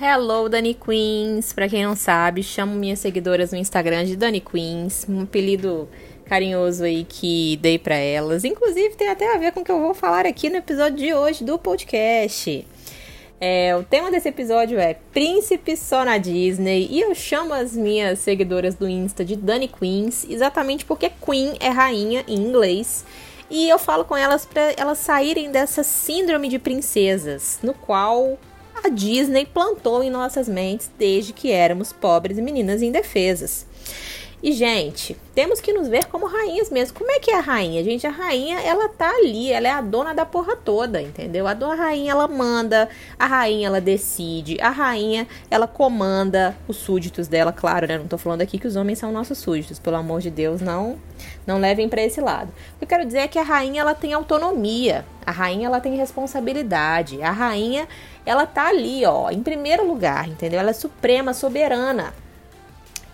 Hello, Dani Queens. Pra quem não sabe, chamo minhas seguidoras no Instagram de Dani Queens, um apelido carinhoso aí que dei para elas. Inclusive, tem até a ver com o que eu vou falar aqui no episódio de hoje do podcast. É, o tema desse episódio é Príncipe só na Disney e eu chamo as minhas seguidoras do Insta de Dani Queens, exatamente porque Queen é rainha em inglês. E eu falo com elas para elas saírem dessa síndrome de princesas, no qual a Disney plantou em nossas mentes desde que éramos pobres meninas indefesas. E, gente, temos que nos ver como rainhas mesmo. Como é que é a rainha? Gente, a rainha, ela tá ali, ela é a dona da porra toda, entendeu? A dona rainha, ela manda, a rainha, ela decide, a rainha, ela comanda os súditos dela, claro, né? Não tô falando aqui que os homens são nossos súditos, pelo amor de Deus, não, não levem para esse lado. O que eu quero dizer é que a rainha, ela tem autonomia, a rainha, ela tem responsabilidade, a rainha, ela tá ali, ó, em primeiro lugar, entendeu? Ela é suprema, soberana.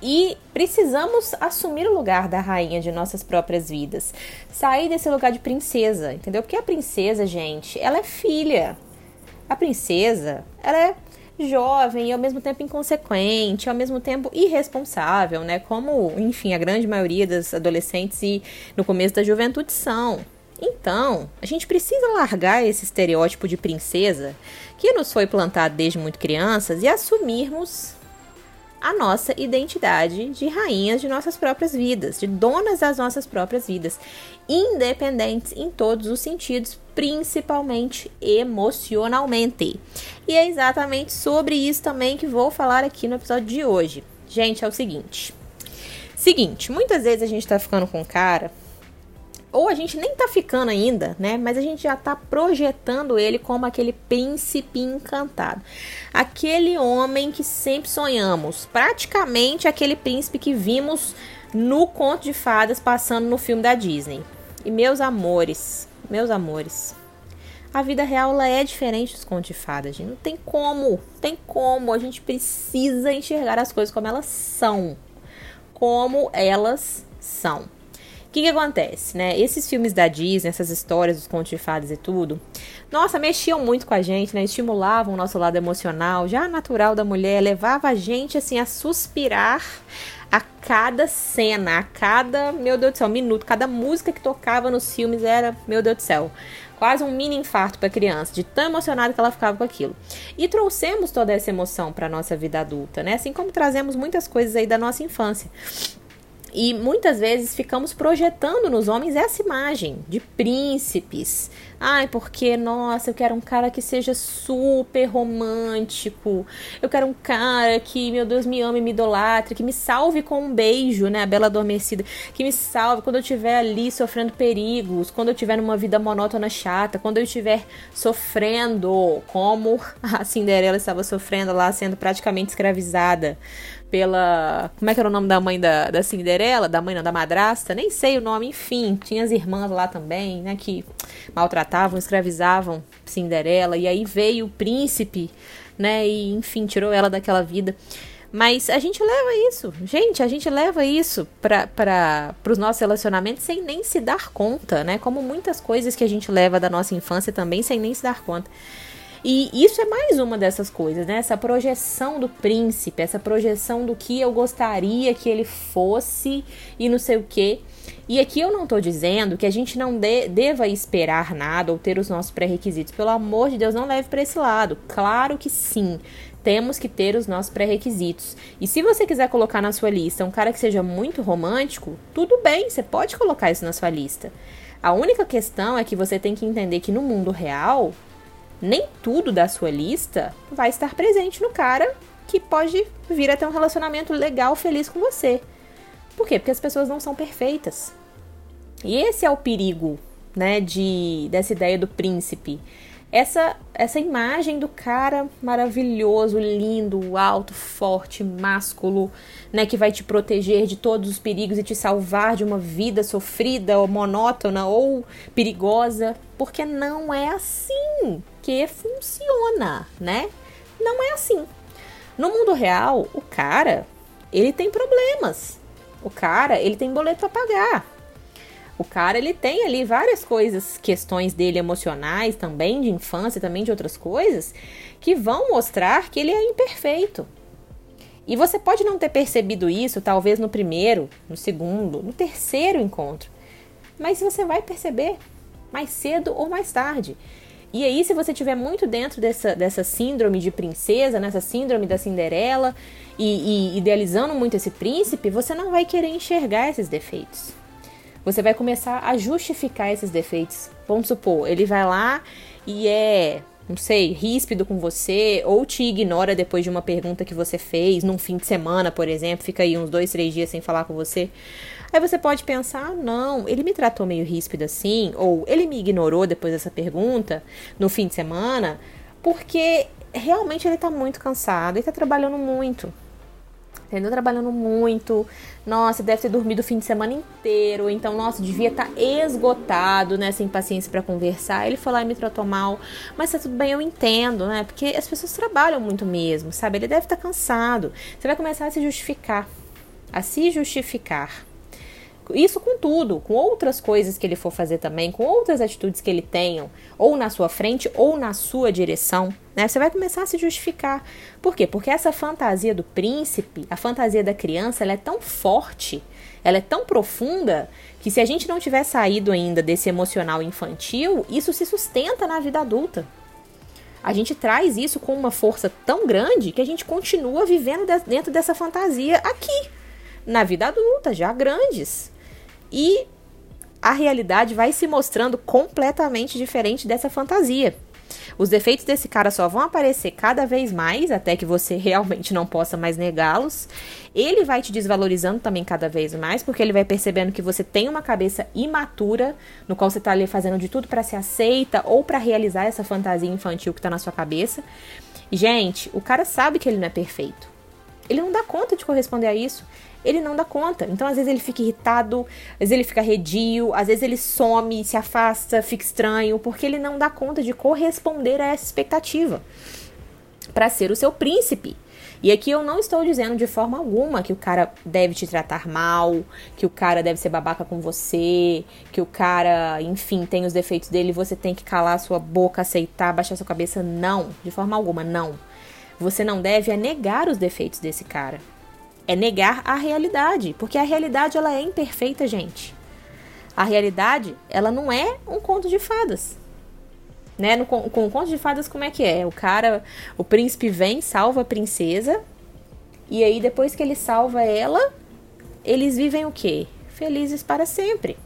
E precisamos assumir o lugar da rainha de nossas próprias vidas. Sair desse lugar de princesa, entendeu? Porque a princesa, gente, ela é filha. A princesa, ela é jovem e ao mesmo tempo inconsequente, ao mesmo tempo irresponsável, né? Como, enfim, a grande maioria das adolescentes e no começo da juventude são. Então, a gente precisa largar esse estereótipo de princesa que nos foi plantado desde muito crianças e assumirmos a nossa identidade de rainhas de nossas próprias vidas, de donas das nossas próprias vidas, independentes em todos os sentidos, principalmente emocionalmente. E é exatamente sobre isso também que vou falar aqui no episódio de hoje. Gente, é o seguinte. Seguinte, muitas vezes a gente tá ficando com cara ou a gente nem tá ficando ainda, né? Mas a gente já tá projetando ele como aquele príncipe encantado. Aquele homem que sempre sonhamos. Praticamente aquele príncipe que vimos no conto de fadas passando no filme da Disney. E meus amores, meus amores. A vida real ela é diferente dos contos de fadas, gente. Não tem como, tem como. A gente precisa enxergar as coisas como elas são. Como elas são. O que, que acontece, né? Esses filmes da Disney, essas histórias dos contos de fadas e tudo, nossa, mexiam muito com a gente, né? Estimulavam o nosso lado emocional, já natural da mulher, levava a gente assim a suspirar a cada cena, a cada, meu Deus do céu, minuto, cada música que tocava nos filmes era, meu Deus do céu, quase um mini infarto para a criança, de tão emocionada que ela ficava com aquilo. E trouxemos toda essa emoção para nossa vida adulta, né? Assim como trazemos muitas coisas aí da nossa infância. E muitas vezes ficamos projetando nos homens essa imagem de príncipes. Ai, porque, nossa, eu quero um cara que seja super romântico. Eu quero um cara que, meu Deus, me ame, me idolatre, que me salve com um beijo, né? A bela adormecida. Que me salve quando eu estiver ali sofrendo perigos, quando eu estiver numa vida monótona chata, quando eu estiver sofrendo, como a Cinderela estava sofrendo lá, sendo praticamente escravizada pela. Como é que era o nome da mãe da, da Cinderela? Da mãe não, da madrasta? Nem sei o nome, enfim. Tinha as irmãs lá também, né? Que maltratavam, escravizavam Cinderela. E aí veio o príncipe, né? E enfim, tirou ela daquela vida. Mas a gente leva isso, gente, a gente leva isso para os nossos relacionamentos sem nem se dar conta, né? Como muitas coisas que a gente leva da nossa infância também sem nem se dar conta. E isso é mais uma dessas coisas, né? Essa projeção do príncipe, essa projeção do que eu gostaria que ele fosse e não sei o quê. E aqui eu não estou dizendo que a gente não de, deva esperar nada ou ter os nossos pré-requisitos. Pelo amor de Deus, não leve para esse lado. Claro que sim. Temos que ter os nossos pré-requisitos. E se você quiser colocar na sua lista um cara que seja muito romântico, tudo bem, você pode colocar isso na sua lista. A única questão é que você tem que entender que no mundo real nem tudo da sua lista vai estar presente no cara que pode vir a ter um relacionamento legal, feliz com você. Por quê? Porque as pessoas não são perfeitas. E esse é o perigo, né, de dessa ideia do príncipe. Essa essa imagem do cara maravilhoso, lindo, alto, forte, másculo, né, que vai te proteger de todos os perigos e te salvar de uma vida sofrida ou monótona ou perigosa, porque não é assim que funciona, né? Não é assim. No mundo real, o cara, ele tem problemas. O cara, ele tem boleto a pagar. O cara, ele tem ali várias coisas, questões dele emocionais também, de infância, também de outras coisas, que vão mostrar que ele é imperfeito. E você pode não ter percebido isso, talvez no primeiro, no segundo, no terceiro encontro. Mas você vai perceber mais cedo ou mais tarde. E aí, se você tiver muito dentro dessa, dessa síndrome de princesa, nessa síndrome da Cinderela, e, e idealizando muito esse príncipe, você não vai querer enxergar esses defeitos. Você vai começar a justificar esses defeitos. Vamos supor, ele vai lá e é não sei, ríspido com você, ou te ignora depois de uma pergunta que você fez, num fim de semana, por exemplo, fica aí uns dois, três dias sem falar com você. Aí você pode pensar, não, ele me tratou meio ríspido assim, ou ele me ignorou depois dessa pergunta no fim de semana, porque realmente ele tá muito cansado e tá trabalhando muito entendeu? Trabalhando muito. Nossa, deve ter dormido o fim de semana inteiro. Então, nossa, devia estar tá esgotado nessa impaciência para conversar. Ele foi lá e me tratou mal. Mas tá tudo bem, eu entendo, né? Porque as pessoas trabalham muito mesmo, sabe? Ele deve estar tá cansado. Você vai começar a se justificar. A se justificar. Isso com tudo, com outras coisas que ele for fazer também, com outras atitudes que ele tenha, ou na sua frente ou na sua direção, né? Você vai começar a se justificar. Por quê? Porque essa fantasia do príncipe, a fantasia da criança, ela é tão forte, ela é tão profunda, que se a gente não tiver saído ainda desse emocional infantil, isso se sustenta na vida adulta. A gente traz isso com uma força tão grande que a gente continua vivendo dentro dessa fantasia aqui, na vida adulta, já grandes. E a realidade vai se mostrando completamente diferente dessa fantasia. Os defeitos desse cara só vão aparecer cada vez mais, até que você realmente não possa mais negá-los. Ele vai te desvalorizando também cada vez mais, porque ele vai percebendo que você tem uma cabeça imatura, no qual você está ali fazendo de tudo para ser aceita ou para realizar essa fantasia infantil que está na sua cabeça. gente, o cara sabe que ele não é perfeito. Ele não dá conta de corresponder a isso ele não dá conta. Então, às vezes, ele fica irritado, às vezes ele fica redio, às vezes ele some, se afasta, fica estranho, porque ele não dá conta de corresponder a essa expectativa para ser o seu príncipe. E aqui eu não estou dizendo de forma alguma que o cara deve te tratar mal, que o cara deve ser babaca com você, que o cara, enfim, tem os defeitos dele você tem que calar sua boca, aceitar, baixar sua cabeça. Não, de forma alguma, não. Você não deve negar os defeitos desse cara é negar a realidade, porque a realidade ela é imperfeita, gente. A realidade, ela não é um conto de fadas. Né? No, com, o conto de fadas, como é que é? O cara, o príncipe vem, salva a princesa, e aí depois que ele salva ela, eles vivem o quê? Felizes para sempre.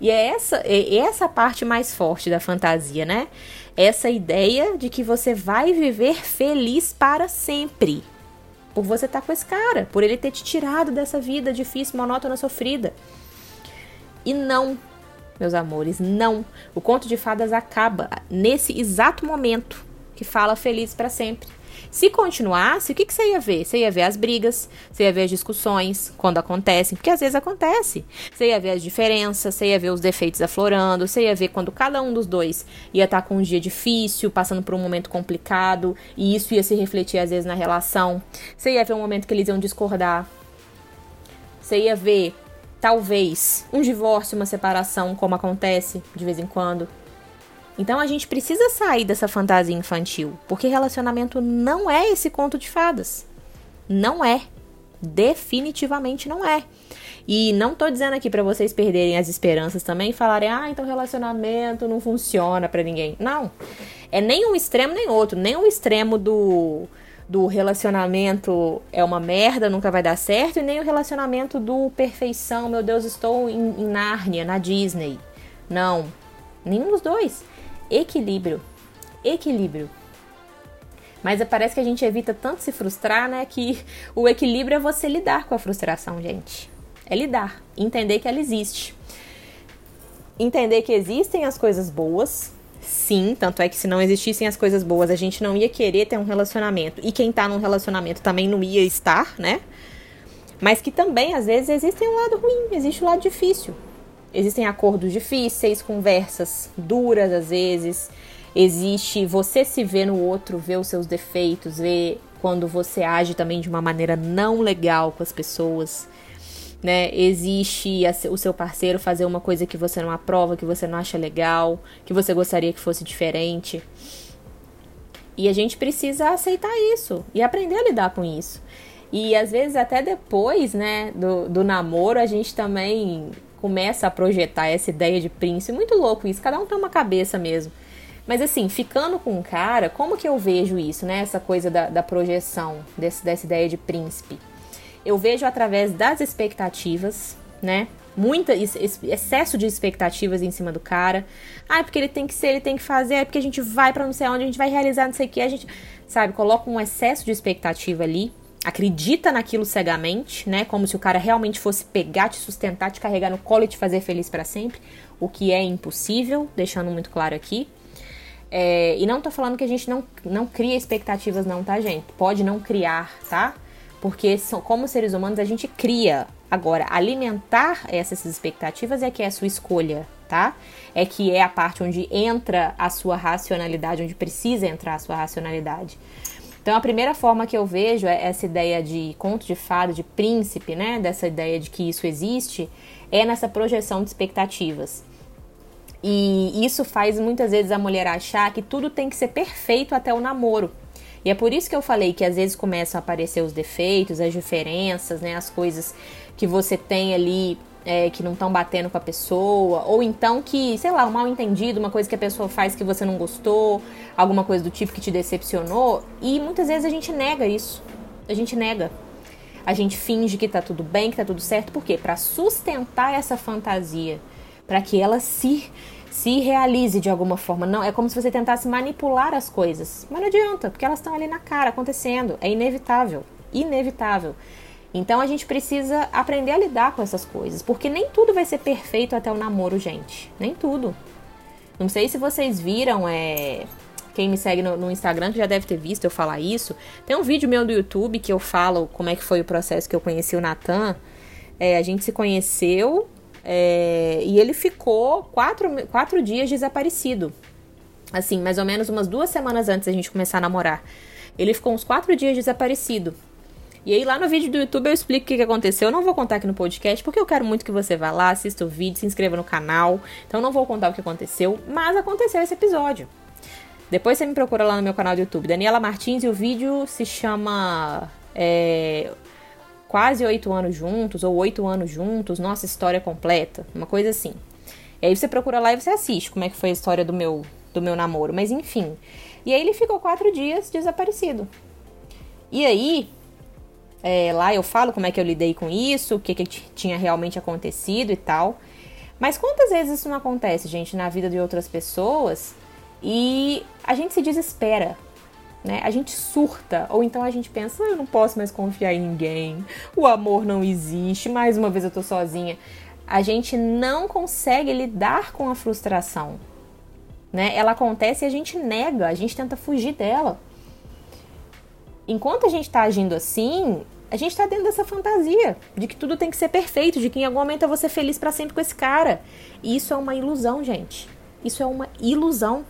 E é essa, é essa parte mais forte da fantasia, né? Essa ideia de que você vai viver feliz para sempre por você estar tá com esse cara, por ele ter te tirado dessa vida difícil, monótona, sofrida. E não, meus amores, não. O conto de fadas acaba nesse exato momento que fala feliz para sempre. Se continuasse, o que, que você ia ver? Você ia ver as brigas, você ia ver as discussões quando acontecem, porque às vezes acontece. Você ia ver as diferenças, você ia ver os defeitos aflorando, você ia ver quando cada um dos dois ia estar tá com um dia difícil, passando por um momento complicado, e isso ia se refletir às vezes na relação. Você ia ver um momento que eles iam discordar. Você ia ver, talvez, um divórcio, uma separação, como acontece de vez em quando. Então a gente precisa sair dessa fantasia infantil, porque relacionamento não é esse conto de fadas. Não é. Definitivamente não é. E não tô dizendo aqui para vocês perderem as esperanças também e falarem: "Ah, então relacionamento não funciona para ninguém". Não. É nem um extremo nem outro, nem um extremo do do relacionamento é uma merda, nunca vai dar certo, e nem o relacionamento do perfeição, meu Deus, estou em, em Nárnia, na Disney. Não, nenhum dos dois equilíbrio. Equilíbrio. Mas parece que a gente evita tanto se frustrar, né? Que o equilíbrio é você lidar com a frustração, gente. É lidar, entender que ela existe. Entender que existem as coisas boas, sim, tanto é que se não existissem as coisas boas, a gente não ia querer ter um relacionamento. E quem tá num relacionamento também não ia estar, né? Mas que também, às vezes, existe um lado ruim, existe um lado difícil. Existem acordos difíceis, conversas duras às vezes. Existe você se ver no outro, ver os seus defeitos, ver quando você age também de uma maneira não legal com as pessoas. né? Existe o seu parceiro fazer uma coisa que você não aprova, que você não acha legal, que você gostaria que fosse diferente. E a gente precisa aceitar isso e aprender a lidar com isso. E às vezes até depois, né, do, do namoro, a gente também começa a projetar essa ideia de príncipe. Muito louco isso, cada um tem uma cabeça mesmo. Mas assim, ficando com um cara, como que eu vejo isso, né? Essa coisa da, da projeção, desse, dessa ideia de príncipe. Eu vejo através das expectativas, né? Muita excesso de expectativas em cima do cara. Ah, é porque ele tem que ser, ele tem que fazer, é porque a gente vai para não sei onde, a gente vai realizar não sei o que, a gente, sabe, coloca um excesso de expectativa ali, acredita naquilo cegamente, né? Como se o cara realmente fosse pegar, te sustentar, te carregar no colo e te fazer feliz para sempre, o que é impossível, deixando muito claro aqui. É, e não tô falando que a gente não, não cria expectativas, não, tá, gente? Pode não criar, tá? Porque são, como seres humanos a gente cria. Agora, alimentar essas expectativas é que é a sua escolha, tá? É que é a parte onde entra a sua racionalidade, onde precisa entrar a sua racionalidade. Então, a primeira forma que eu vejo é essa ideia de conto de fada, de príncipe, né? Dessa ideia de que isso existe, é nessa projeção de expectativas. E isso faz muitas vezes a mulher achar que tudo tem que ser perfeito até o namoro. E é por isso que eu falei que às vezes começam a aparecer os defeitos, as diferenças, né, as coisas que você tem ali é, que não estão batendo com a pessoa, ou então que, sei lá, um mal entendido, uma coisa que a pessoa faz que você não gostou, alguma coisa do tipo que te decepcionou, e muitas vezes a gente nega isso. A gente nega. A gente finge que tá tudo bem, que tá tudo certo, por quê? Para sustentar essa fantasia, para que ela se se realize de alguma forma. Não, é como se você tentasse manipular as coisas. Mas não adianta, porque elas estão ali na cara, acontecendo. É inevitável. Inevitável. Então a gente precisa aprender a lidar com essas coisas, porque nem tudo vai ser perfeito até o namoro, gente. Nem tudo. Não sei se vocês viram, é. Quem me segue no, no Instagram que já deve ter visto eu falar isso. Tem um vídeo meu do YouTube que eu falo como é que foi o processo que eu conheci o Natan. É, a gente se conheceu é, e ele ficou quatro, quatro dias desaparecido. Assim, mais ou menos umas duas semanas antes da gente começar a namorar. Ele ficou uns quatro dias desaparecido. E aí lá no vídeo do YouTube eu explico o que, que aconteceu. Eu não vou contar aqui no podcast, porque eu quero muito que você vá lá, assista o vídeo, se inscreva no canal. Então não vou contar o que aconteceu, mas aconteceu esse episódio. Depois você me procura lá no meu canal do YouTube, Daniela Martins, e o vídeo se chama é, quase oito anos juntos, ou oito anos juntos, nossa história completa, uma coisa assim. E aí você procura lá e você assiste como é que foi a história do meu, do meu namoro, mas enfim. E aí ele ficou quatro dias desaparecido. E aí, é, lá eu falo como é que eu lidei com isso, o que, que tinha realmente acontecido e tal. Mas quantas vezes isso não acontece, gente, na vida de outras pessoas e a gente se desespera, né? A gente surta, ou então a gente pensa, ah, eu não posso mais confiar em ninguém, o amor não existe, mais uma vez eu tô sozinha. A gente não consegue lidar com a frustração, né? Ela acontece e a gente nega, a gente tenta fugir dela. Enquanto a gente tá agindo assim, a gente tá dentro dessa fantasia de que tudo tem que ser perfeito, de que em algum momento eu vou ser feliz para sempre com esse cara. E isso é uma ilusão, gente. Isso é uma ilusão.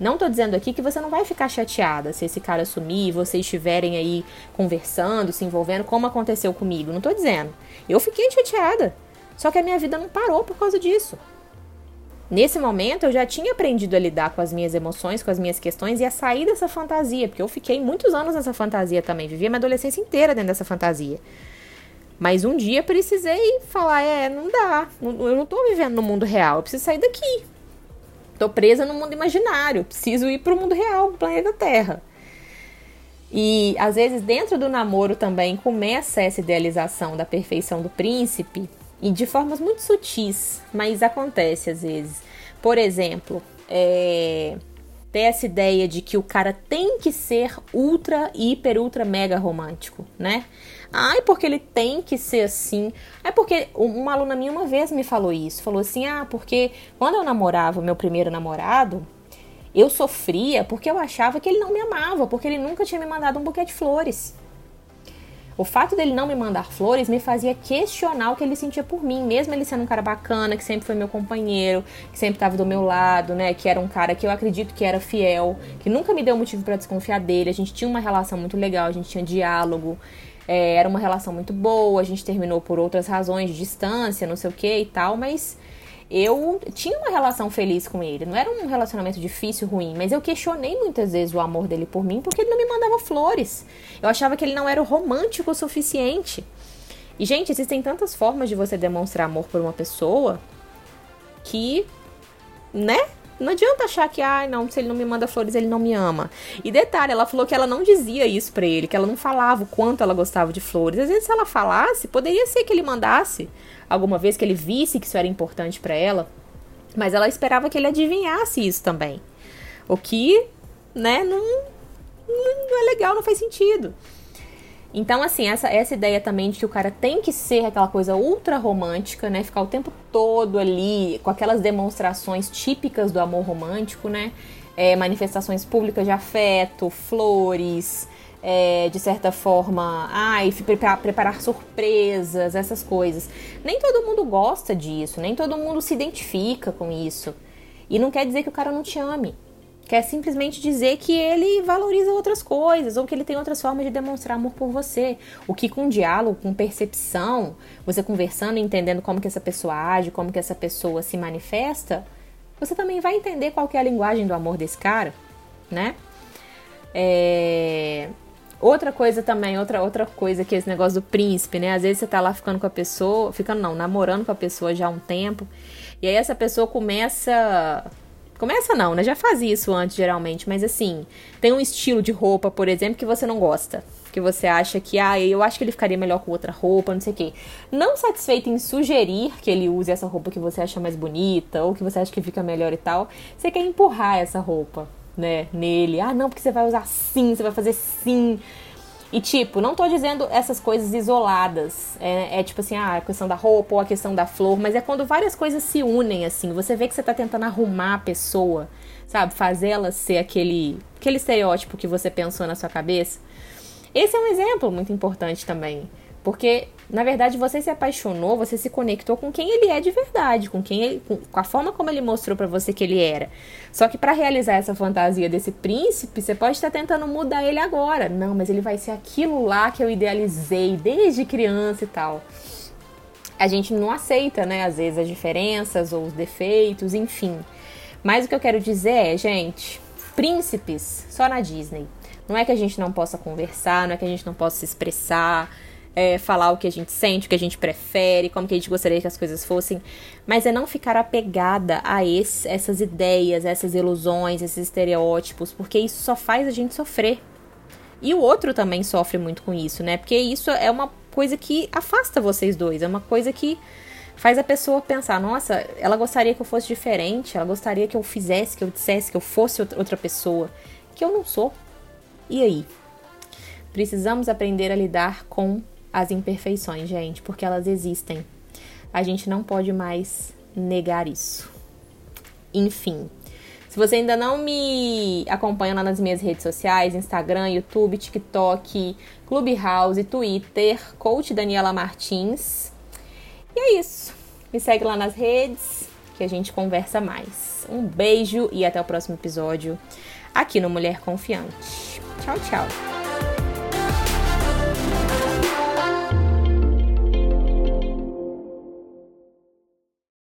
Não tô dizendo aqui que você não vai ficar chateada se esse cara sumir e vocês estiverem aí conversando, se envolvendo, como aconteceu comigo. Não tô dizendo. Eu fiquei chateada. Só que a minha vida não parou por causa disso. Nesse momento eu já tinha aprendido a lidar com as minhas emoções, com as minhas questões e a sair dessa fantasia, porque eu fiquei muitos anos nessa fantasia também, vivi a minha adolescência inteira dentro dessa fantasia. Mas um dia precisei falar, é, não dá, eu não tô vivendo no mundo real, eu preciso sair daqui. Tô presa no mundo imaginário, preciso ir para o mundo real, pro planeta Terra. E às vezes dentro do namoro também começa essa idealização da perfeição do príncipe e de formas muito sutis, mas acontece às vezes. Por exemplo, é, ter essa ideia de que o cara tem que ser ultra, hiper, ultra, mega romântico, né? Ai, porque ele tem que ser assim. É porque uma aluna minha uma vez me falou isso. Falou assim: ah, porque quando eu namorava meu primeiro namorado, eu sofria porque eu achava que ele não me amava, porque ele nunca tinha me mandado um buquê de flores. O fato dele não me mandar flores me fazia questionar o que ele sentia por mim, mesmo ele sendo um cara bacana, que sempre foi meu companheiro, que sempre estava do meu lado, né? Que era um cara que eu acredito que era fiel, que nunca me deu motivo para desconfiar dele. A gente tinha uma relação muito legal, a gente tinha diálogo. É, era uma relação muito boa, a gente terminou por outras razões de distância, não sei o que e tal, mas eu tinha uma relação feliz com ele. Não era um relacionamento difícil, ruim, mas eu questionei muitas vezes o amor dele por mim porque ele não me mandava flores. Eu achava que ele não era romântico o suficiente. E, gente, existem tantas formas de você demonstrar amor por uma pessoa que, né? Não adianta achar que, ai, ah, não, se ele não me manda flores, ele não me ama. E detalhe, ela falou que ela não dizia isso pra ele, que ela não falava o quanto ela gostava de flores. Às vezes, se ela falasse, poderia ser que ele mandasse alguma vez, que ele visse que isso era importante para ela. Mas ela esperava que ele adivinhasse isso também. O que, né, não, não é legal, não faz sentido. Então, assim, essa, essa ideia também de que o cara tem que ser aquela coisa ultra romântica, né? Ficar o tempo todo ali com aquelas demonstrações típicas do amor romântico, né? É, manifestações públicas de afeto, flores, é, de certa forma, ai, preparar, preparar surpresas, essas coisas. Nem todo mundo gosta disso, nem todo mundo se identifica com isso. E não quer dizer que o cara não te ame. Quer simplesmente dizer que ele valoriza outras coisas ou que ele tem outras formas de demonstrar amor por você. O que com diálogo, com percepção, você conversando, entendendo como que essa pessoa age, como que essa pessoa se manifesta, você também vai entender qual que é a linguagem do amor desse cara, né? É... Outra coisa também, outra, outra coisa que é esse negócio do príncipe, né? Às vezes você tá lá ficando com a pessoa, ficando não, namorando com a pessoa já há um tempo, e aí essa pessoa começa Começa não, né? Já fazia isso antes, geralmente, mas assim, tem um estilo de roupa, por exemplo, que você não gosta. Que você acha que, ah, eu acho que ele ficaria melhor com outra roupa, não sei o quê. Não satisfeito em sugerir que ele use essa roupa que você acha mais bonita, ou que você acha que fica melhor e tal, você quer empurrar essa roupa, né, nele. Ah, não, porque você vai usar assim, você vai fazer sim. E, tipo, não tô dizendo essas coisas isoladas. É, é, tipo assim, ah, a questão da roupa ou a questão da flor, mas é quando várias coisas se unem, assim. Você vê que você tá tentando arrumar a pessoa, sabe? Fazer ela ser aquele, aquele estereótipo que você pensou na sua cabeça. Esse é um exemplo muito importante também. Porque, na verdade, você se apaixonou, você se conectou com quem ele é de verdade, com quem ele, com, a forma como ele mostrou para você que ele era. Só que para realizar essa fantasia desse príncipe, você pode estar tentando mudar ele agora. Não, mas ele vai ser aquilo lá que eu idealizei desde criança e tal. A gente não aceita, né, às vezes as diferenças ou os defeitos, enfim. Mas o que eu quero dizer é, gente, príncipes só na Disney. Não é que a gente não possa conversar, não é que a gente não possa se expressar, é, falar o que a gente sente, o que a gente prefere, como que a gente gostaria que as coisas fossem, mas é não ficar apegada a esse, essas ideias, essas ilusões, esses estereótipos, porque isso só faz a gente sofrer. E o outro também sofre muito com isso, né? Porque isso é uma coisa que afasta vocês dois, é uma coisa que faz a pessoa pensar: nossa, ela gostaria que eu fosse diferente, ela gostaria que eu fizesse, que eu dissesse que eu fosse outra pessoa, que eu não sou. E aí? Precisamos aprender a lidar com as imperfeições, gente, porque elas existem. A gente não pode mais negar isso. Enfim, se você ainda não me acompanha lá nas minhas redes sociais, Instagram, YouTube, TikTok, Clubhouse, Twitter, Coach Daniela Martins. E é isso. Me segue lá nas redes que a gente conversa mais. Um beijo e até o próximo episódio aqui no Mulher Confiante. Tchau, tchau.